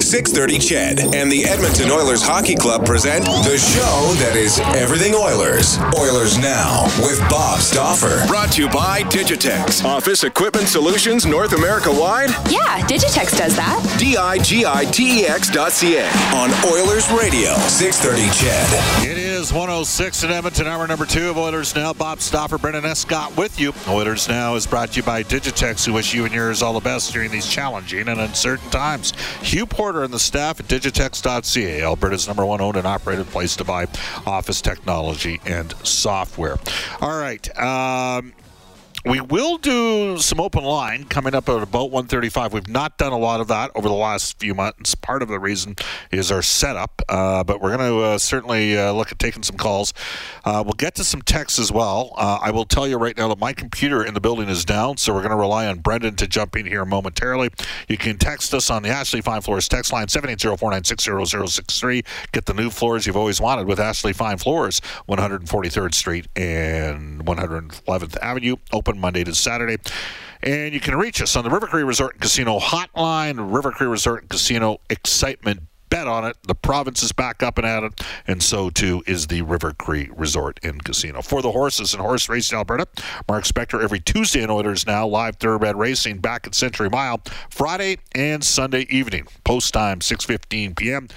630 CHED and the Edmonton Oilers Hockey Club present the show that is everything Oilers. Oilers Now with Bob Stauffer. Brought to you by Digitex. Office Equipment Solutions North America wide? Yeah, Digitex does that. D-I-G-I-T-E-X dot C-A on Oilers Radio. 630 CHED. It is 106 in Edmonton, hour number two of Oilers Now. Bob Stauffer, Brendan Escott with you. Oilers Now is brought to you by Digitex, who wish you and yours all the best during these challenging and uncertain times. Hugh Porter and the staff at Digitex.ca, Alberta's number one owned and operated place to buy office technology and software. All right. Um, we will do some open line coming up at about 135. We've not done a lot of that over the last few months. Part of the reason is our setup, uh, but we're going to uh, certainly uh, look at taking some calls. Uh, we'll get to some texts as well. Uh, I will tell you right now that my computer in the building is down, so we're going to rely on Brendan to jump in here momentarily. You can text us on the Ashley Fine Floors text line 780-496-0063. Get the new floors you've always wanted with Ashley Fine Floors, 143rd Street and 111th Avenue. Open Monday to Saturday. And you can reach us on the River Cree Resort and Casino hotline, River Cree Resort and Casino excitement. Bet on it. The province is back up and at it, and so too is the River Cree Resort and Casino. For the horses and horse racing in Alberta, Mark Spector every Tuesday in Oilers now live thoroughbred racing back at Century Mile Friday and Sunday evening. Post time 6:15 p.m.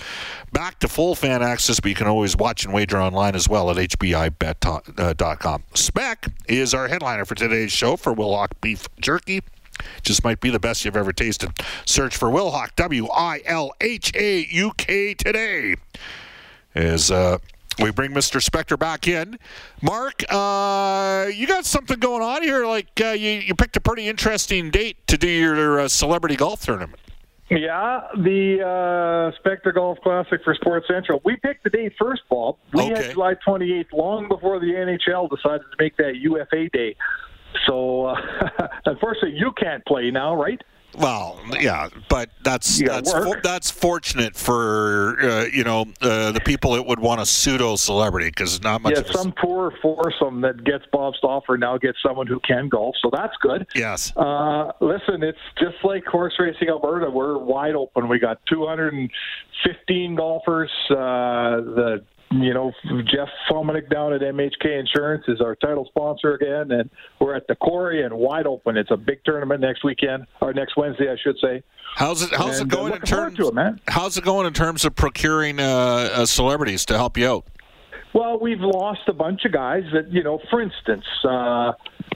Back to full fan access, but you can always watch and wager online as well at hpibet.com. Uh, Spec is our headliner for today's show for Wilhauk Beef Jerky. Just might be the best you've ever tasted. Search for Wilhauk, W I L H A U K today. As uh, we bring Mr. Spector back in. Mark, uh, you got something going on here. Like uh, you, you picked a pretty interesting date to do your uh, celebrity golf tournament. Yeah, the uh, Spector Golf Classic for Sports Central. We picked the date first, Bob. We Okay. had July 28th, long before the NHL decided to make that UFA day. So, uh, unfortunately, you can't play now, right? Well, yeah, but that's that's for, that's fortunate for uh, you know uh, the people that would want a pseudo celebrity because not much yeah, a, some poor foursome that gets Bob Stauffer now gets someone who can golf, so that's good. yes. Uh, listen, it's just like horse racing Alberta. We're wide open. We got 215 golfers. Uh, the you know Jeff Fomanik down at MHK Insurance is our title sponsor again, and we're at the quarry and wide open. It's a big tournament next weekend or next Wednesday, I should say. How's it how's And, it uh, going in terms it, man. How's it going in terms of procuring uh, uh, celebrities to help you out? Well, we've lost a bunch of guys that, you know, for instance, uh,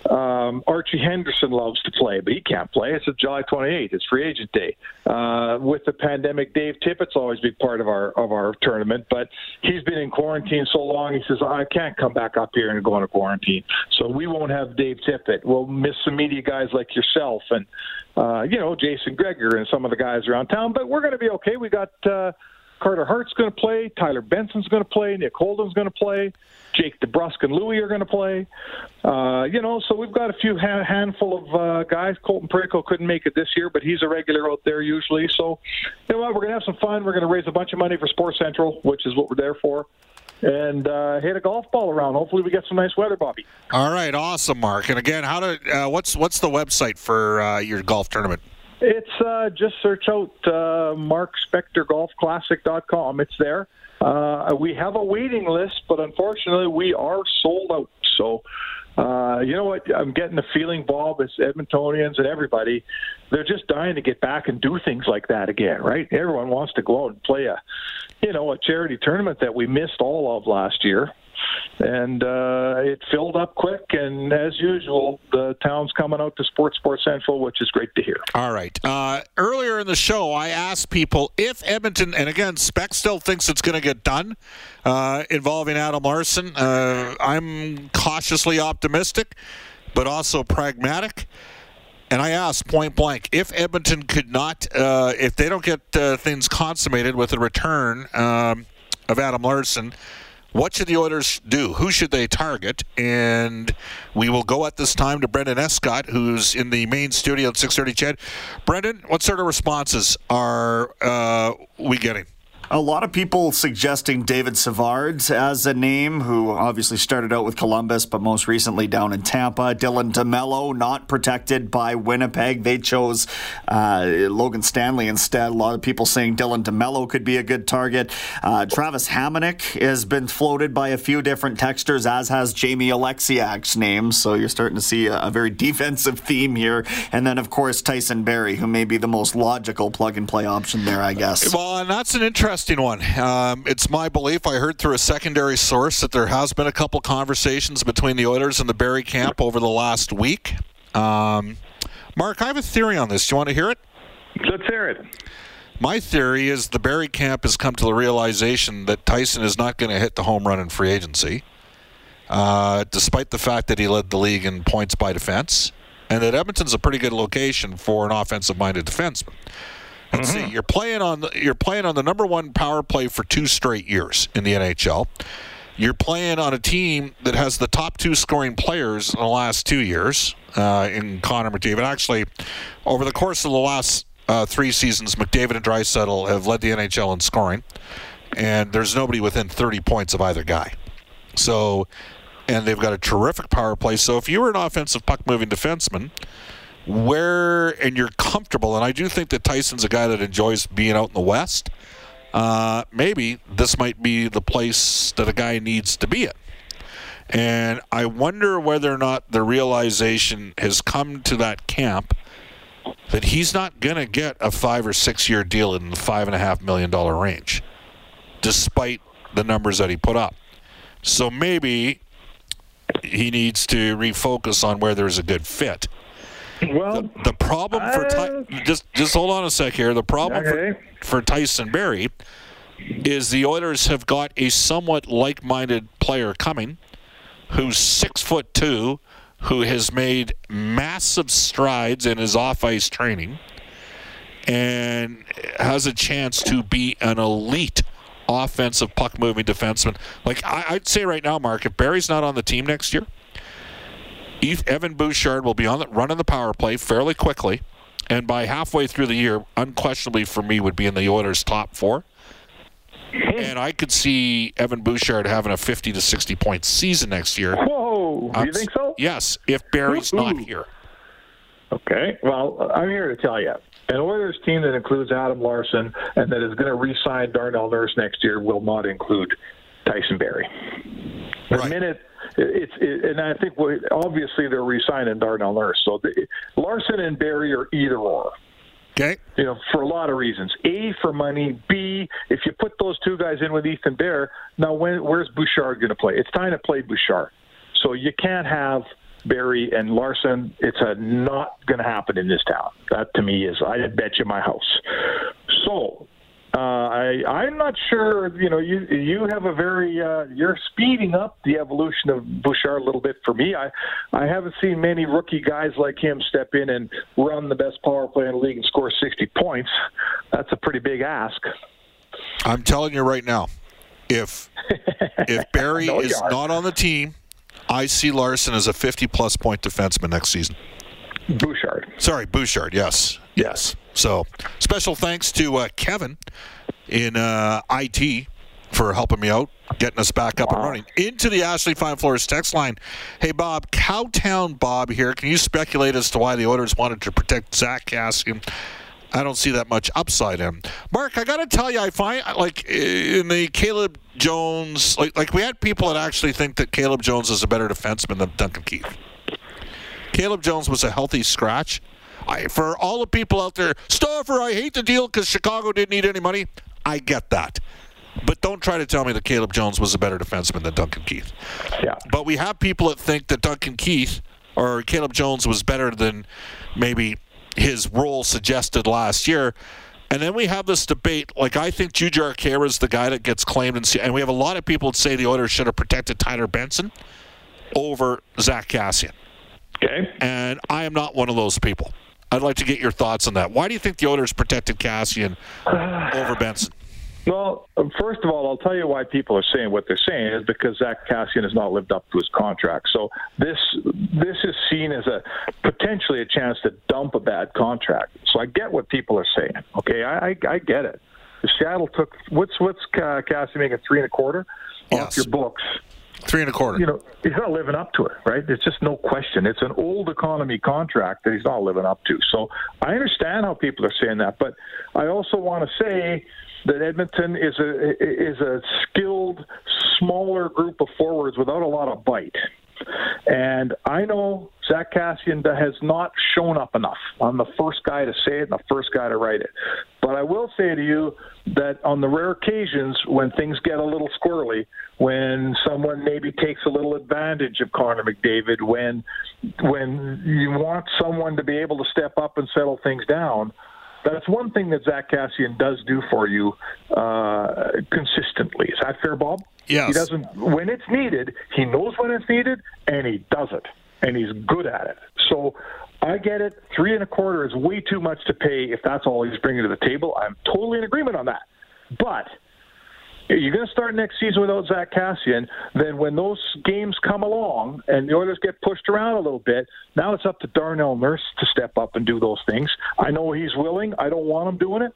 um, Archie Henderson loves to play, but he can't play. It's July 28th. It's free agent day. Uh, with the pandemic, Dave Tippett's always been part of our of our tournament, but he's been in quarantine so long. He says I can't come back up here and go into quarantine, so we won't have Dave Tippett. We'll miss some media guys like yourself and uh, you know Jason Gregor and some of the guys around town, but we're going to be okay. We got. Uh, Carter Hart's going to play. Tyler Benson's going to play. Nick Holden's going to play. Jake DeBrusk and Louie are going to play. Uh, you know, so we've got a few ha- handful of uh, guys. Colton Parayko couldn't make it this year, but he's a regular out there usually. So, you know what? We're going to have some fun. We're going to raise a bunch of money for Sports Central, which is what we're there for, and uh, hit a golf ball around. Hopefully, we get some nice weather, Bobby. All right, awesome, Mark. And again, how to uh, what's what's the website for uh, your golf tournament? It's uh, just search out uh, Mark Spector Golf Classic.com. It's there. Uh, we have a waiting list, but unfortunately, we are sold out. So, uh, you know what? I'm getting the feeling, Bob, as Edmontonians and everybody, they're just dying to get back and do things like that again, right? Everyone wants to go out and play a, you know, a charity tournament that we missed all of last year and uh, it filled up quick. And as usual, the town's coming out to Sports Sports Central, which is great to hear. All right. Uh, earlier in the show, I asked people if Edmonton, and again, Spec still thinks it's going to get done uh, involving Adam Larsson. Uh, I'm cautiously optimistic, but also pragmatic. And I asked point blank if Edmonton could not, uh, if they don't get uh, things consummated with a return um, of Adam Larsson what should the Oilers do? Who should they target? And we will go at this time to Brendan Escott, who's in the main studio at 6:30. CHED, Brendan, what sort of responses are uh, we getting? A lot of people suggesting David Savard as a name, who obviously started out with Columbus, but most recently down in Tampa. Dylan DeMelo, not protected by Winnipeg. They chose uh, Logan Stanley instead. A lot of people saying Dylan DeMelo could be a good target. Uh, Travis Hamonic has been floated by a few different texters, as has Jamie Oleksiak's name. So you're starting to see a, a very defensive theme here. And then, of course, Tyson Barrie, who may be the most logical plug and play option there, I guess. Well, and that's an interesting interesting one. Um, it's my belief. I heard through a secondary source that there has been a couple conversations between the Oilers and the Barrie camp over the last week. Um, Mark, I have a theory on this. Do you want to hear it? Let's hear it. My theory is the Barrie camp has come to the realization that Tyson is not going to hit the home run in free agency, uh, despite the fact that he led the league in points by defense, and that Edmonton's a pretty good location for an offensive-minded defenseman. Let's mm-hmm. see. You're playing on the, you're playing on the number one power play for two straight years in the NHL. You're playing on a team that has the top two scoring players in the last two years uh, in Connor McDavid. Actually, over the course of the last uh, three seasons, McDavid and Draisaitl have led the NHL in scoring, and there's nobody within 30 points of either guy. So, and they've got a terrific power play. So, if you were an offensive puck moving defenseman where and you're comfortable, and I do think that Tyson's a guy that enjoys being out in the West. Uh, maybe this might be the place that a guy needs to be at. And I wonder whether or not the realization has come to that camp that he's not going to get a five or six year deal in the five and a half million dollar range, despite the numbers that he put up. So maybe he needs to refocus on where there's a good fit. Well, the, the problem for Ty- uh, just just hold on a sec here. The problem okay. for, for Tyson Barrie is the Oilers have got a somewhat like-minded player coming, who's six foot two, who has made massive strides in his off-ice training, and has a chance to be an elite offensive puck-moving defenseman. Like I, would say right now, Mark, if Barrie's not on the team next year Evan Bouchard will be on the, running the power play fairly quickly, and by halfway through the year, unquestionably for me, would be in the Oilers' top four. And I could see Evan Bouchard having a 50 to 60 point season next year. Whoa, um, you think so? Yes, if Barrie's Ooh. not here. Okay, well, I'm here to tell you. An Oilers team that includes Adam Larsson and that is going to re-sign Darnell Nurse next year will not include Tyson Barrie. The right. minute it's it, and I think we, obviously they're re-signing Darnell Nurse. So the, Larsson and Barrie are either or. Okay. You know, for a lot of reasons. A for money. B, if you put those two guys in with Ethan Bear, now when where's Bouchard going to play? It's time to play Bouchard. So you can't have Barrie and Larsson. It's a not going to happen in this town. That to me is I bet you my house. So uh, I, I'm not sure. You know, you you have a very uh, you're speeding up the evolution of Bouchard a little bit for me. I I haven't seen many rookie guys like him step in and run the best power play in the league and score 60 points. That's a pretty big ask. I'm telling you right now, if if Barrie no, is not on the team, I see Larsson as a 50 plus point defenseman next season. Bouchard. Sorry, Bouchard. Yes, yes. So special thanks to uh, Kevin in uh, IT for helping me out, getting us back up wow. and running. Into the Ashley Fine Floors text line. Hey, Bob, Cowtown Bob here. Can you speculate as to why the Oilers wanted to protect Zach Kassian? I don't see that much upside in. Mark, I got to tell you, I find like in the Caleb Jones, like like we had people that actually think that Caleb Jones is a better defenseman than Duncan Keith. Caleb Jones was a healthy scratch. I, for all the people out there, Stauffer, I hate the deal because Chicago didn't need any money. I get that. But don't try to tell me that Caleb Jones was a better defenseman than Duncan Keith. Yeah. But we have people that think that Duncan Keith or Caleb Jones was better than maybe his role suggested last year. And then we have this debate. Like, I think Jujhar Khaira is the guy that gets claimed. And, and we have a lot of people that say the Oilers should have protected Tyler Benson over Zach Kassian. Okay. And I am not one of those people. I'd like to get your thoughts on that. Why do you think the Oilers protected Kassian over Benson? Well, first of all, I'll tell you why people are saying what they're saying is because Zach Kassian has not lived up to his contract. So this this is seen as a potentially a chance to dump a bad contract. So I get what people are saying. Okay, I I, I get it. If Seattle took what's what's uh, Kassian making three and a quarter yes. off your books. Three and a quarter. You know, he's not living up to it, right? There's just no question. It's an old economy contract that he's not living up to. So I understand how people are saying that, but I also want to say that Edmonton is a is a skilled, smaller group of forwards without a lot of bite. And I know Zach Kassian has not shown up enough. I'm the first guy to say it and the first guy to write it. But I will say to you that on the rare occasions when things get a little squirrely, when someone maybe takes a little advantage of Connor McDavid, when when you want someone to be able to step up and settle things down, that's one thing that Zach Kassian does do for you uh, consistently. Is that fair, Bob? Yes. He doesn't when it's needed. He knows when it's needed, and he does it, and he's good at it. So I get it. Three and a quarter is way too much to pay if that's all he's bringing to the table. I'm totally in agreement on that. But you're going to start next season without Zach Kassian. then when those games come along and the Oilers get pushed around a little bit, now it's up to Darnell Nurse to step up and do those things. I know he's willing. I don't want him doing it.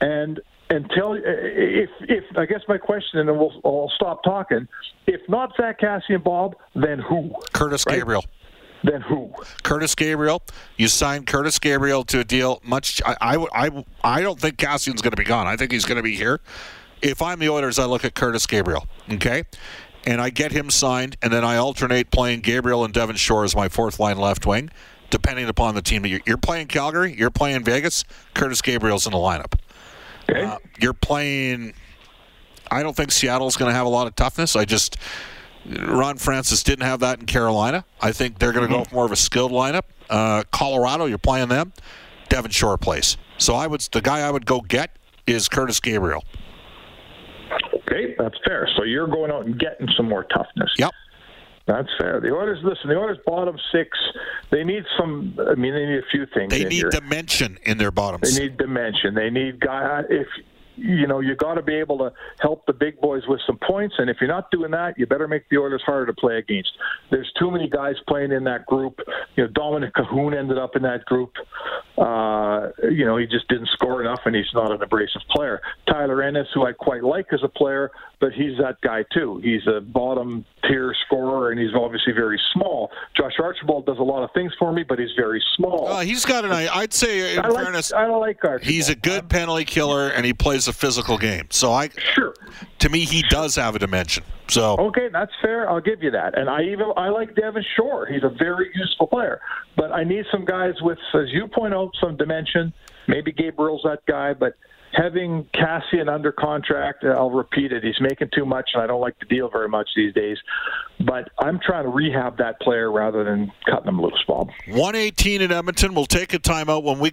And until if if I guess my question, and then we'll I'll stop talking. If not Zach Kassian, Bob, then who? Curtis right? Gabriel. Then who? Curtis Gabriel. You signed Curtis Gabriel to a deal. Much. I I I, I don't think Kassian's going to be gone. I think he's going to be here if I'm the Oilers, I look at Curtis Gabriel, okay? And I get him signed, and then I alternate playing Gabriel and Devin Shore as my fourth line left wing, depending upon the team. You're playing Calgary, you're playing Vegas, Curtis Gabriel's in the lineup. Okay. Uh, you're playing. I don't think Seattle's going to have a lot of toughness. I just. Ron Francis didn't have that in Carolina. I think they're going to mm-hmm. go more of a skilled lineup. Uh, Colorado, you're playing them. Devin Shore plays. So I would the guy I would go get is Curtis Gabriel. Okay, that's fair. So you're going out and getting some more toughness. Yep. That's fair. The Oilers, listen, the Oilers bottom six, they need some, I mean, they need a few things. They need here. dimension in their bottoms. They need dimension. They need guy, if, you know, you got to be able to help the big boys with some points. And if you're not doing that, you better make the Oilers harder to play against. There's too many guys playing in that group. You know, Dominik Kahun ended up in that group. Uh, you know, he just didn't score enough, and he's not an abrasive player. Tyler Ennis, who I quite like as a player, but he's that guy too. He's a bottom tier scorer, and he's obviously very small. Josh Archibald does a lot of things for me, but he's very small. Uh, he's got an. I'd say, in I like, fairness, I like Archibald. He's a good penalty killer, and he plays a physical game. So I, sure, to me, he does have a dimension. So okay, that's fair. I'll give you that. And I even I like Devin Shore. He's a very useful player. But I need some guys with, as you point out, some dimension. Maybe Gabriel's that guy, but having Kassian under contract, uh, I'll repeat it, he's making too much, and I don't like the deal very much these days. But I'm trying to rehab that player rather than cutting him loose, Bob. 118 in Edmonton. We'll take a timeout when we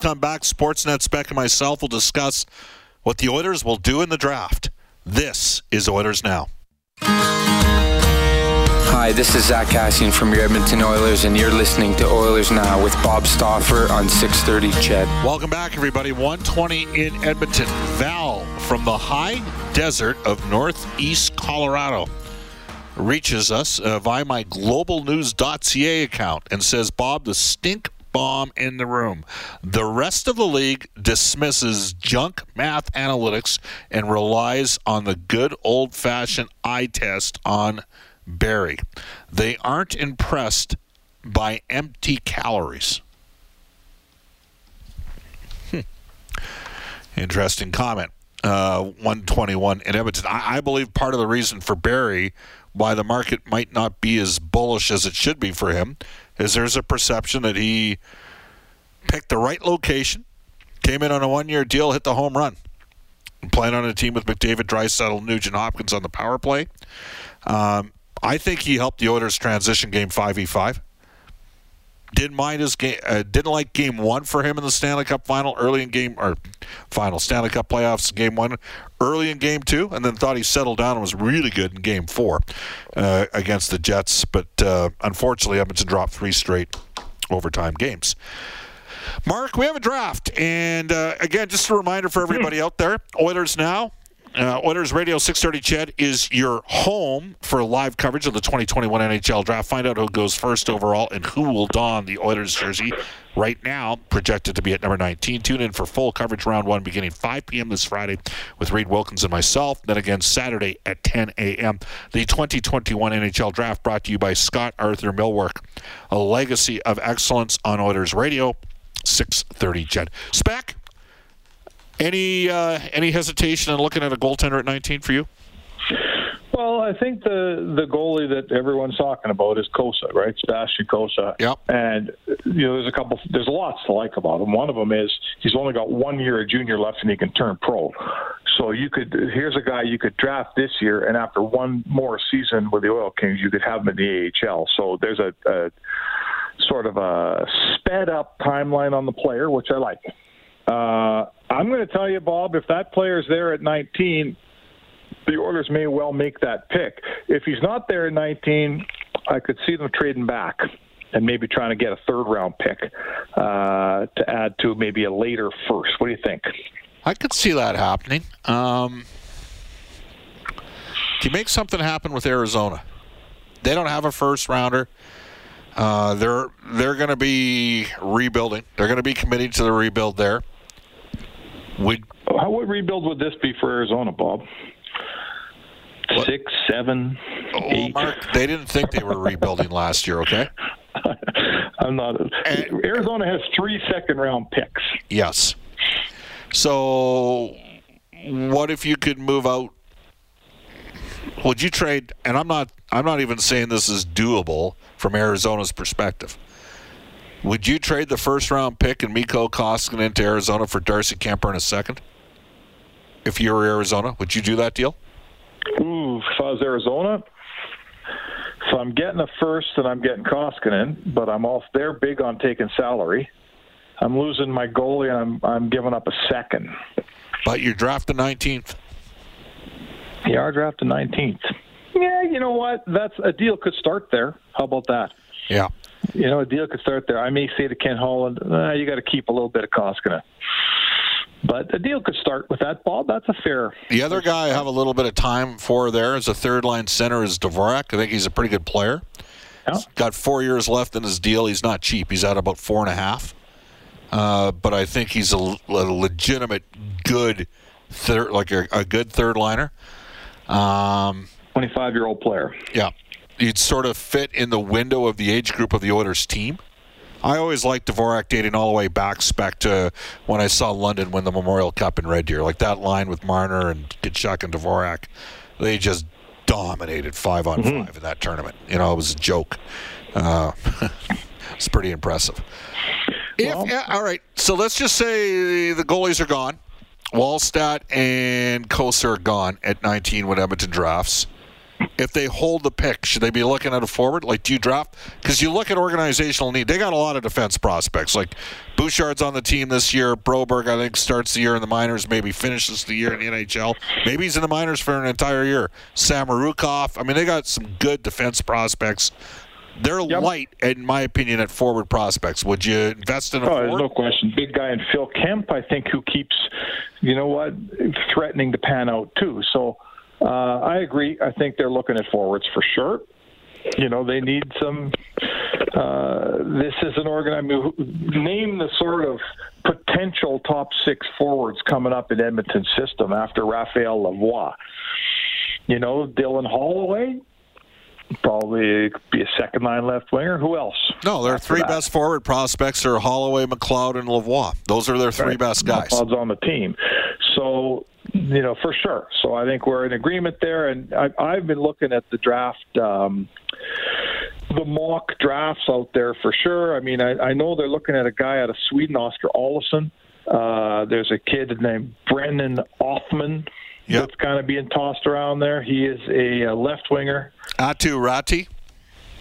come back, Sportsnet Spec and myself will discuss what the Oilers will do in the draft. This is Oilers Now. Hi, this is Zach Kassian from your Edmonton Oilers, and you're listening to Oilers Now with Bob Stauffer on 630 CHED. Welcome back, everybody. 120 in Edmonton. Val from the high desert of northeast Colorado reaches us uh, via my globalnews.ca account and says, Bob, the stink bomb in the room. The rest of the league dismisses junk math analytics and relies on the good old fashioned eye test on Barrie. They aren't impressed by empty calories. Hmm. Interesting comment. Uh, 121 in Edmonton. I, I believe part of the reason for Barrie why the market might not be as bullish as it should be for him is there's a perception that he picked the right location, came in on a one year deal, hit the home run. Playing on a team with McDavid, Draisaitl, Nugent Hopkins on the power play. Um, I think he helped the Oilers transition game 5v5. Didn't mind his game. Uh, didn't like game one for him in the Stanley Cup final early in game or final Stanley Cup playoffs game one, early in game two, and then thought he settled down and was really good in game four uh, against the Jets. But uh, unfortunately, Edmonton dropped three straight overtime games. Mark, we have a draft, and uh, again, just a reminder for everybody out there: Oilers now uh, Oilers Radio 630 CHED is your home for live coverage of the 2021 NHL Draft. Find out who goes first overall and who will don the Oilers jersey. Right now, projected to be at number 19. Tune in for full coverage round one beginning 5 p.m. this Friday with Reid Wilkins and myself. Then again Saturday at 10 a.m. The 2021 NHL Draft brought to you by Scott Arthur Millwork, a legacy of excellence on Oilers Radio. 630 CHED. Spec, any uh, any hesitation in looking at a goaltender at 19 for you? Well, I think the the goalie that everyone's talking about is Cossa, right? Sebastian Cossa. Yep. And you know, there's a couple, there's lots to like about him. One of them is he's only got one year of junior left, and he can turn pro. So you could here's a guy you could draft this year, and after one more season with the Oil Kings, you could have him in the AHL. So there's a, a sort of a sped up timeline on the player, which I like. Uh, I'm going to tell you, Bob, if that player's there at 19, the Oilers may well make that pick. If he's not there at 19, I could see them trading back and maybe trying to get a third round pick uh, to add to maybe a later first. What do you think? I could see that happening. Um, you make something happen with Arizona? They don't have a first rounder. Uh, they're they're going to be rebuilding. They're going to be committing to the rebuild there. Would how what rebuild would this be for Arizona, Bob? What? Six, seven, oh, eight. Mark, they didn't think they were rebuilding last year. Okay. I'm not. And, Arizona has three second round picks. Yes. So, what if you could move out? Would you trade? And I'm not. I'm not even saying this is doable from Arizona's perspective. Would you trade the first round pick and Mikko Koskinen to Arizona for Darcy Kuemper in a second? If you were Arizona, would you do that deal? Ooh, if I was Arizona, so I'm getting a first and I'm getting Koskinen, but I'm off. They're big on taking salary. I'm losing my goalie and I'm I'm giving up a second. But you draft the 19th. You are the 19th. Yeah, you know what? That's a deal could start there. How about that? Yeah. You know, a deal could start there. I may say to Ken Holland, uh, you got to keep a little bit of Koskinen. But a deal could start with that, Bob. That's a fair. The other guy I have a little bit of time for there as a third line center is Dvorak. I think he's a pretty good player. Yeah. He's got four years left in his deal. He's not cheap. He's at about four and a half. Uh, but I think he's a, a legitimate, good third, like a, a good third liner. Um, Twenty-five-year-old player. Yeah, you'd sort of fit in the window of the age group of the Oilers team. I always liked Dvorak dating all the way back spec to when I saw London win the Memorial Cup in Red Deer. Like that line with Marner and Tkachuk and Dvorak, they just dominated five on mm-hmm. five in that tournament. You know, it was a joke. Uh, it's pretty impressive. Well, if, all right, so let's just say the goalies are gone. Wallstedt and Cossa are gone at 19 when Edmonton drafts. If they hold the pick, should they be looking at a forward? Like, do you draft? Because you look at organizational need. They got a lot of defense prospects. Like Bouchard's on the team this year. Broberg, I think, starts the year in the minors. Maybe finishes the year in the NHL. Maybe he's in the minors for an entire year. Samorukov. I mean, they got some good defense prospects. They're yep. light, in my opinion, at forward prospects. Would you invest in a oh, forward? no question. Big guy in Phil Kemp, I think, who keeps, you know what, threatening to pan out too. So uh, I agree. I think they're looking at forwards for sure. You know, they need some. Uh, this is an organ. I mean, name the sort of potential top six forwards coming up in Edmonton's system after Raphael Lavoie. You know, Dylan Holloway, probably be a second line left winger. Who else? No, their three that? best forward prospects are Holloway, McLeod, and Lavoie. Those are their three right. best guys. McLeod's on the team. So you know, for sure. So I think we're in agreement there. And I, I've been looking at the draft, um, the mock drafts out there for sure. I mean, I, I know they're looking at a guy out of Sweden, Oskar Olausson. Uh, there's a kid named Brennan Othmann yep. that's kind of being tossed around there. He is a, a left winger. Aatu Räty.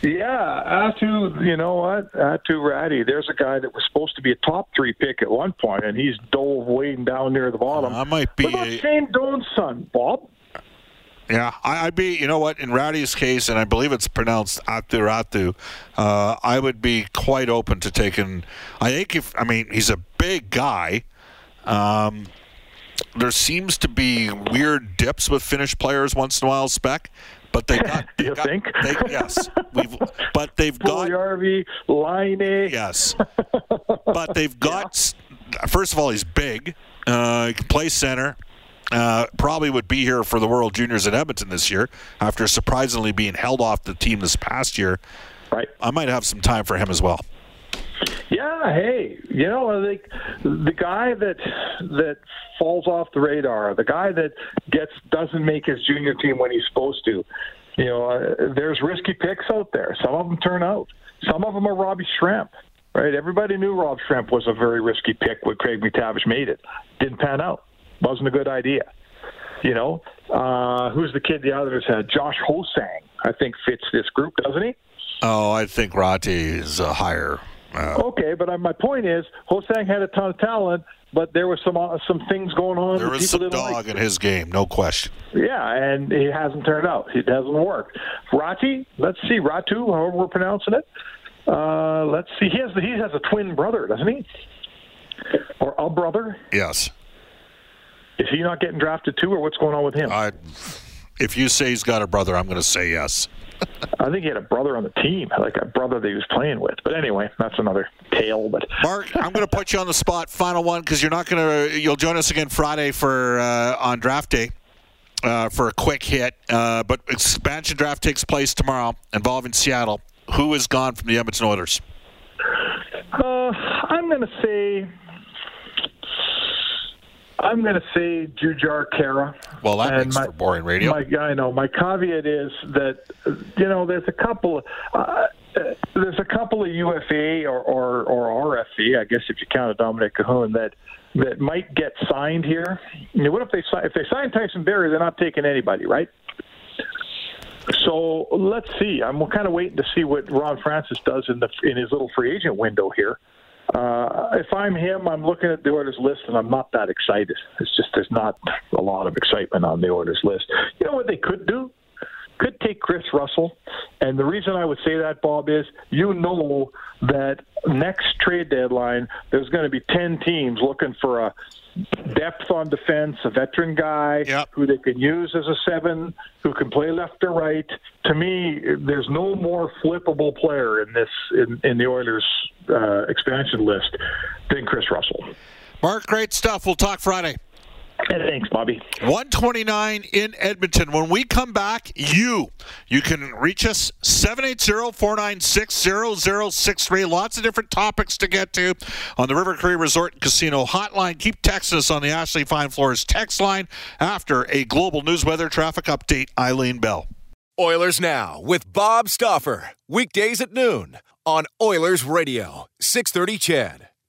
Yeah, Aatu, you know what? Aatu Räty, There's a guy that was supposed to be a top three pick at one point, and he's dove waiting down near the bottom. I might be. What about a... Shane Doan's son, Bob? Yeah, I, would be. You know what? In Räty's case, and I believe it's pronounced Atu Ratu, uh, I would be quite open to taking. I think if I mean he's a big guy. Um, there seems to be weird dips with Finnish players once in a while. Spec, but they got. Do you got, think? They, yes, we've. But they've got. Harvey, Line. Yes, but they've got. Yeah. First of all, he's big. Uh, he can play center. Uh, probably would be here for the World Juniors in Edmonton this year after surprisingly being held off the team this past year. Right. I might have some time for him as well. Yeah, hey, you know, think the guy that that falls off the radar, the guy that gets doesn't make his junior team when he's supposed to. You know, uh, there's risky picks out there. Some of them turn out. Some of them are Robbie Schremp. Right? Everybody knew Rob Schremp was a very risky pick when Craig MacTavish made it. Didn't pan out. Wasn't a good idea. You know, uh, who's the kid the others had? Josh Ho-Sang, I think, fits this group, doesn't he? Oh, I think Räty is a higher uh, okay, but my point is, Ho-Sang had a ton of talent, but there was some uh, some things going on. There was some dog like. in his game, no question. Yeah, and it hasn't turned out. It hasn't worked. Räty, let's see, Ratu, however we're pronouncing it. Uh, let's see. He has he has a twin brother, doesn't he? Or a brother? Yes. Is he not getting drafted too, or what's going on with him? I, if you say he's got a brother, I'm going to say yes. I think he had a brother on the team, like a brother that he was playing with. But anyway, that's another tale. But Mark, I'm going to put you on the spot. Final one because you're not going to. You'll join us again Friday for uh, on draft day. Uh, for a quick hit, uh, but expansion draft takes place tomorrow involving Seattle. Who is gone from the Edmonton Oilers? Uh, I'm going to say I'm going to say Jujhar Khaira. Well, that and makes my, for boring radio. My, I know. My caveat is that you know there's a couple. Uh, there's a couple of UFA or, or, or RFA, I guess if you count a Dominik Kahun, that that might get signed here. You know, what if they sign, if they sign Tyson Barrie, They're not taking anybody, right? So let's see. I'm kind of waiting to see what Ron Francis does in the in his little free agent window here. Uh, if I'm him, I'm looking at the orders list and I'm not that excited. It's just there's not a lot of excitement on the orders list. You know what they could do? Could take Chris Russell. And the reason I would say that, Bob, is you know that next trade deadline, there's going to be 10 teams looking for a depth on defense, a veteran guy yep. who they can use as a seven, who can play left or right. To me, there's no more flippable player in this in, in the Oilers uh, expansion list than Chris Russell. Mark, great stuff. We'll talk Friday. Thanks, Bobby. 129 in Edmonton. When we come back, you you can reach us 780-496-0063. Lots of different topics to get to on the River Cree Resort and Casino hotline. Keep texting us on the Ashley Fine Floors text line after a global news weather traffic update. Eileen Bell. Oilers Now with Bob Stauffer. Weekdays at noon on Oilers Radio, 630 CHED.